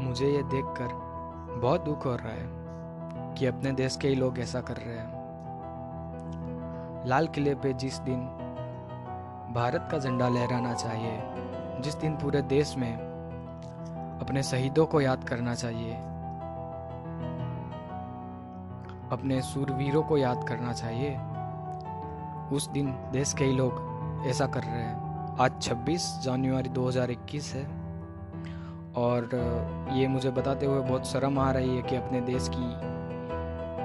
मुझे ये देखकर बहुत दुख हो रहा है कि अपने देश के ही लोग ऐसा कर रहे हैं। लाल किले पे जिस दिन भारत का झंडा लहराना चाहिए, जिस दिन पूरे देश में अपने शहीदों को याद करना चाहिए, अपने सूरवीरों को याद करना चाहिए, उस दिन देश के ही लोग ऐसा कर रहे हैं। आज 26 जनवरी 2021 है और ये मुझे बताते हुए बहुत शर्म आ रही है कि अपने देश की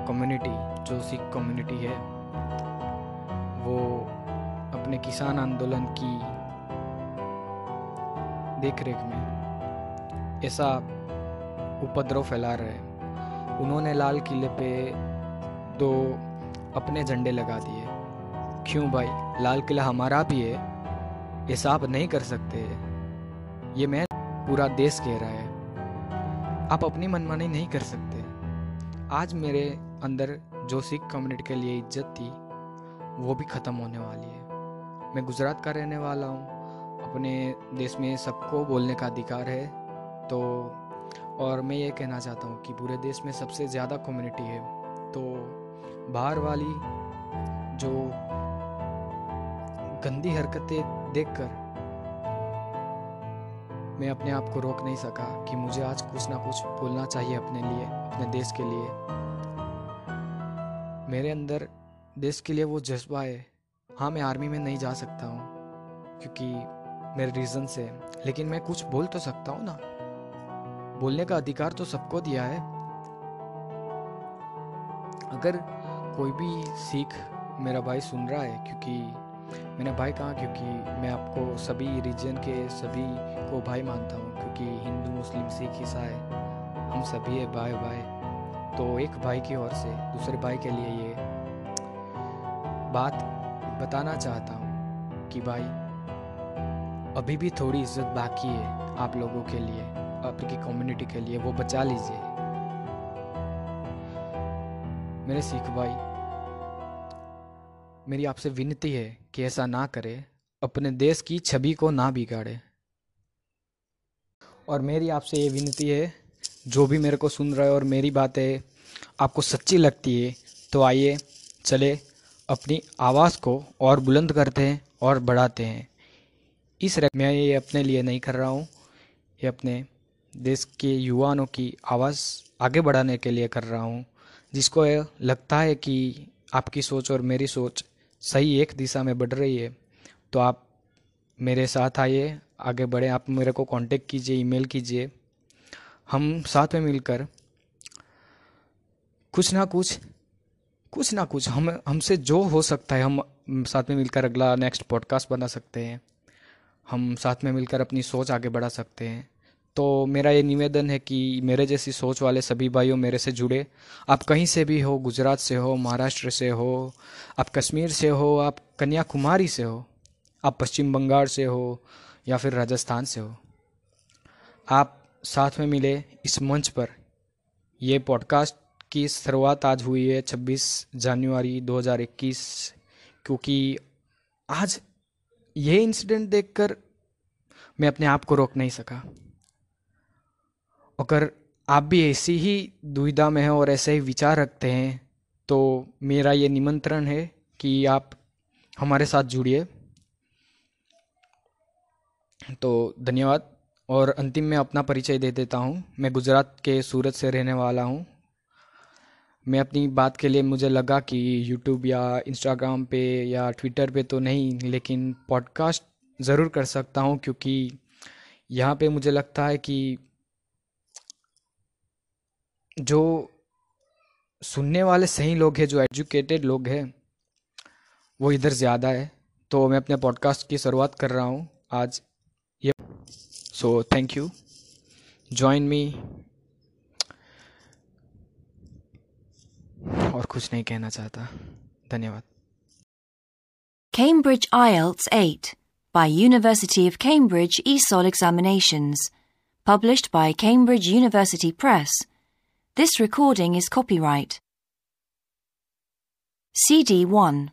कम्युनिटी जो सिख कम्युनिटी है, वो अपने किसान आंदोलन की देखरेख में ऐसा उपद्रव फैला रहे हैं। उन्होंने लाल किले पे दो अपने झंडे लगा दिए। क्यों भाई? लाल किला हमारा भी है। ऐसा आप नहीं कर सकते। ये मैं पूरा देश कह रहा है। आप अपनी मनमानी नहीं कर सकते। आज मेरे अंदर जो सिख कम्युनिटी के लिए इज़्ज़त थी, वो भी ख़त्म होने वाली है। मैं गुजरात का रहने वाला हूँ। अपने देश में सबको बोलने का अधिकार है। तो और मैं ये कहना चाहता हूँ कि पूरे देश में सबसे ज़्यादा कम्युनिटी है। तो बाहर वाली जो गंदी हरकतें देखकर मैं अपने आप को रोक नहीं सका कि मुझे आज कुछ ना कुछ बोलना चाहिए अपने लिए, अपने देश के लिए। मेरे अंदर देश के लिए वो जज्बा है। हाँ मैं आर्मी में नहीं जा सकता हूँ, क्योंकि मेरे रीज़न से लेकिन मैं कुछ बोल तो सकता हूँ ना। बोलने का अधिकार तो सबको दिया है। अगर कोई भी सीख मेरा भाई सुन रहा है, क्योंकि मैंने भाई कहा क्योंकि मैं आपको सभी रीजन के सभी को भाई मानता हूँ, क्योंकि हिंदू, मुस्लिम, सिख, ईसाई, हम सभी है भाई भाई। तो एक भाई की ओर से, दूसरे भाई के लिए ये बात बताना चाहता हूँ कि भाई, अभी भी थोड़ी इज़्ज़त बाकी है आप लोगों के लिए, आपकी कम्युनिटी के लिए, वो बचा लीजिए। मेरे सिख भाई मेरी आपसे विनती है कि ऐसा ना करे, अपने देश की छवि को ना बिगाड़े। और मेरी आपसे ये विनती है, जो भी मेरे को सुन रहा है और मेरी बातें आपको सच्ची लगती है तो आइए चले अपनी आवाज़ को और बुलंद करते हैं और बढ़ाते हैं। इस मैं ये अपने लिए नहीं कर रहा हूँ, ये अपने देश के युवाओं की आवाज़ आगे बढ़ाने के लिए कर रहा हूँ, जिसको लगता है कि आपकी सोच और मेरी सोच सही एक दिशा में बढ़ रही है तो आप मेरे साथ आइए, आगे बढ़े। आप मेरे को कांटेक्ट कीजिए ईमेल कीजिए। हम साथ में मिलकर कुछ ना कुछ कुछ ना कुछ हम, हमसे जो हो सकता है, हम साथ में मिलकर अगला नेक्स्ट पॉडकास्ट बना सकते हैं। हम साथ में मिलकर अपनी सोच आगे बढ़ा सकते हैं। तो मेरा ये निवेदन है कि मेरे जैसी सोच वाले सभी भाइयों मेरे से जुड़े। आप कहीं से भी हो, गुजरात से हो, महाराष्ट्र से हो, आप कश्मीर से हो, आप कन्याकुमारी से हो, आप पश्चिम बंगाल से हो या फिर राजस्थान से हो, आप साथ में मिले इस मंच पर। ये पॉडकास्ट की शुरुआत आज हुई है 26 जनवरी 2021 क्योंकि आज ये इंसिडेंट देखकर मैं अपने आप को रोक नहीं सका। अगर आप भी ऐसी ही दुविधा में हैं और ऐसे ही विचार रखते हैं तो मेरा ये निमंत्रण है कि आप हमारे साथ जुड़िए। तो धन्यवाद। और अंतिम में अपना परिचय दे देता हूँ। मैं गुजरात के सूरत से रहने वाला हूँ। मैं अपनी बात के लिए मुझे लगा कि यूट्यूब या इंस्टाग्राम पे या ट्विटर पे तो नहीं, लेकिन पॉडकास्ट ज़रूर कर सकता हूँ, क्योंकि यहाँ पे मुझे लगता है कि जो सुनने वाले सही लोग हैं जो एजुकेटेड लोग हैं वो इधर ज़्यादा है तो मैं अपने पॉडकास्ट की शुरुआत कर रहा हूँ आज ये so thank you join me और कुछ नहीं कहना चाहता धन्यवाद Cambridge IELTS 8 by University of Cambridge ESOL Examinations, published by Cambridge University Press. This recording is copyright. CD 1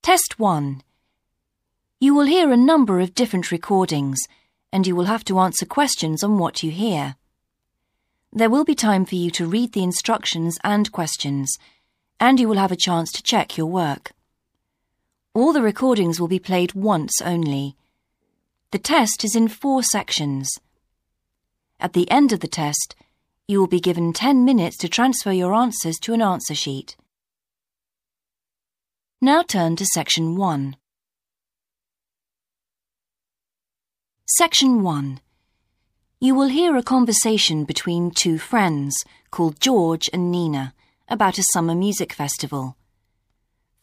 Test 1. You will hear a number of different recordings, and you will have to answer questions on what you hear. There will be time for you to read the instructions and questions, and you will have a chance to check your work. All the recordings will be played once only. The test is in four sections. At the end of the test, you will be given 10 minutes to transfer your answers to an answer sheet. Now turn to Section 1. Section 1. You will hear a conversation between two friends called George and Nina about a summer music festival.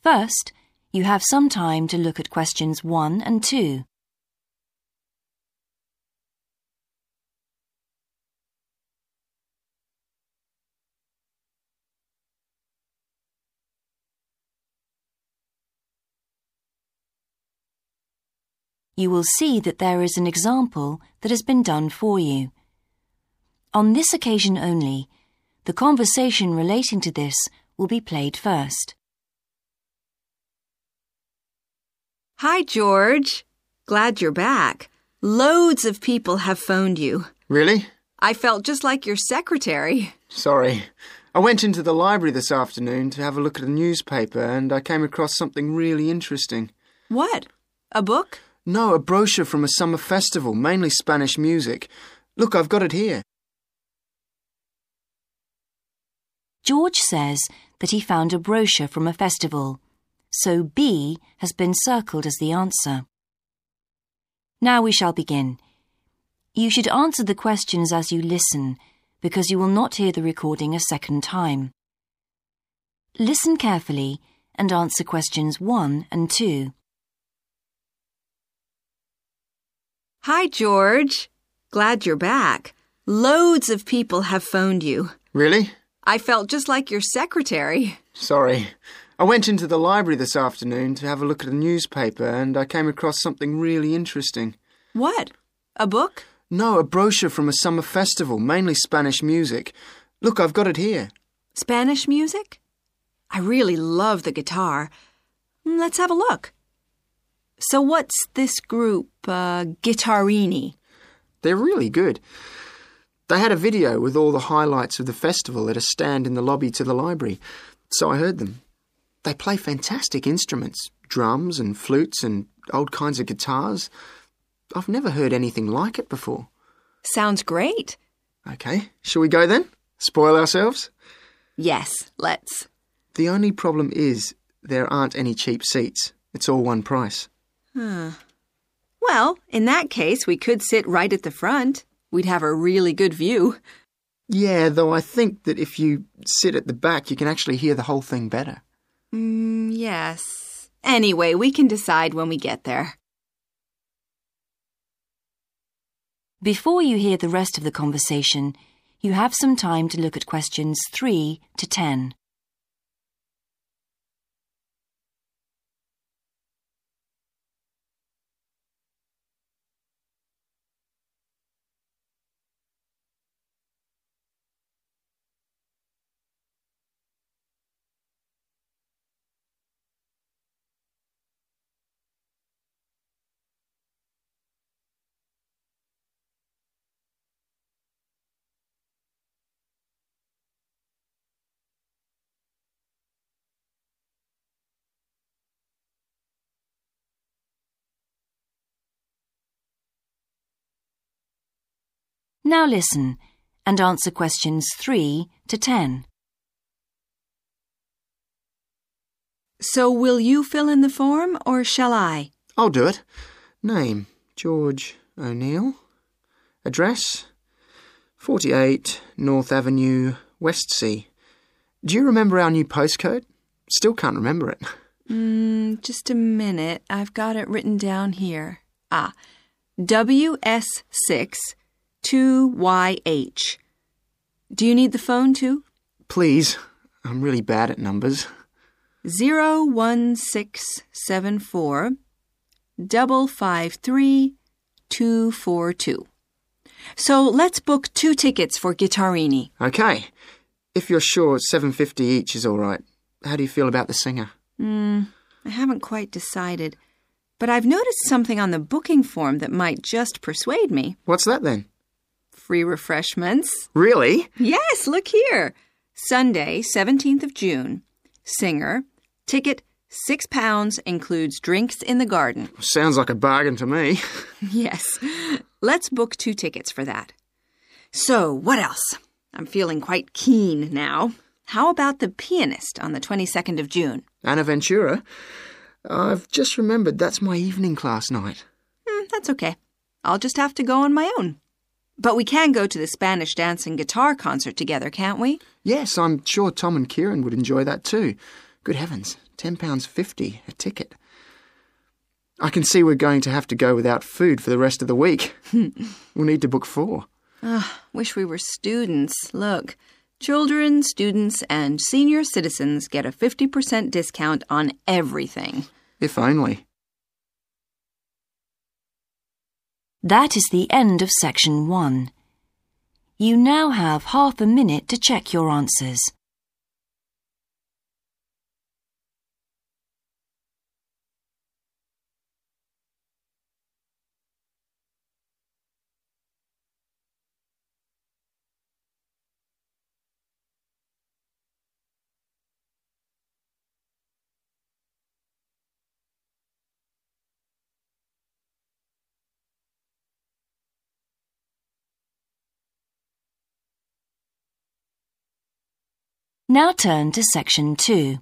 First, you have some time to look at questions 1 and 2. You will see that there is an example that has been done for you. On this occasion only, the conversation relating to this will be played first. Hi, George. Glad you're back. Loads of people have phoned you. Really? I felt just like your secretary. Sorry. I went into the library this afternoon to have a look at a newspaper and I came across something really interesting. What? A book? No, a brochure from a summer festival, mainly Spanish music. Look, I've got it here. George says that he found a brochure from a festival, so B has been circled as the answer. Now we shall begin. You should answer the questions as you listen, because you will not hear the recording a second time. Listen carefully and answer questions 1 and 2. Hi, George. Glad you're back. Loads of people have phoned you. Really? I felt just like your secretary. Sorry. I went into the library this afternoon to have a look at a newspaper and I came across something really interesting. What? A book? No, a brochure from a summer festival, mainly Spanish music. Look, I've got it here. Spanish music? I really love the guitar. Mm, Let's have a look. So, what's this group, uh, Guittarini? They're really good. They had a video with all the highlights of the festival at a stand in the lobby to the library, so I heard them. They play fantastic instruments drums and flutes and old kinds of guitars. I've never heard anything like it before. Sounds great. Okay, shall we go then? Spoil ourselves? Yes, let's. The only problem is there aren't any cheap seats. It's all one price. Well, in that case, we could sit right at the front. We'd have a really good view. Yeah, though I think that if you sit at the back, you can actually hear the whole thing better. Mm, yes. Anyway, we can decide when we get there. Before you hear the rest of the conversation, you have some time to look at questions 3 to 10. Now listen and answer questions 3 to 10. So, will you fill in the form or shall I? I'll do it. Name George O'Neill. Address 48 North Avenue, Westsea. Do you remember our new postcode? Still can't remember it. Mm, just a minute. I've got it written down here. Ah, WS6 2YH. Do you need the phone too? Please, I'm really bad at numbers. 01674 double five three two four two. So let's book two tickets for Guittarini. Okay. If you're sure 750 each is all right. How do you feel about the singer? Mm, I haven't quite decided. But I've noticed something on the booking form that might just persuade me. What's that then? Free refreshments. Really? Yes, look here. Sunday, 17th of June. Singer. Ticket six pounds includes drinks in the garden. Sounds like a bargain to me. Yes. Let's book two tickets for that. So, what else? I'm feeling quite keen now. How about the pianist on the 22nd of June? Anna Ventura. I've just remembered that's my evening class night. Hmm, that's okay. I'll just have to go on my own. But we can go to the Spanish dance and guitar concert together, can't we? Yes, I'm sure Tom and Kieran would enjoy that too. Good heavens, £10.50 a ticket. I can see we're going to have to go without food for the rest of the week. we'll need to book four. Ah, wish we were students. Look, children, students, and senior citizens get a 50% discount on everything. If only. That is the end of section one. You now have half a minute to check your answers. Now turn to section two.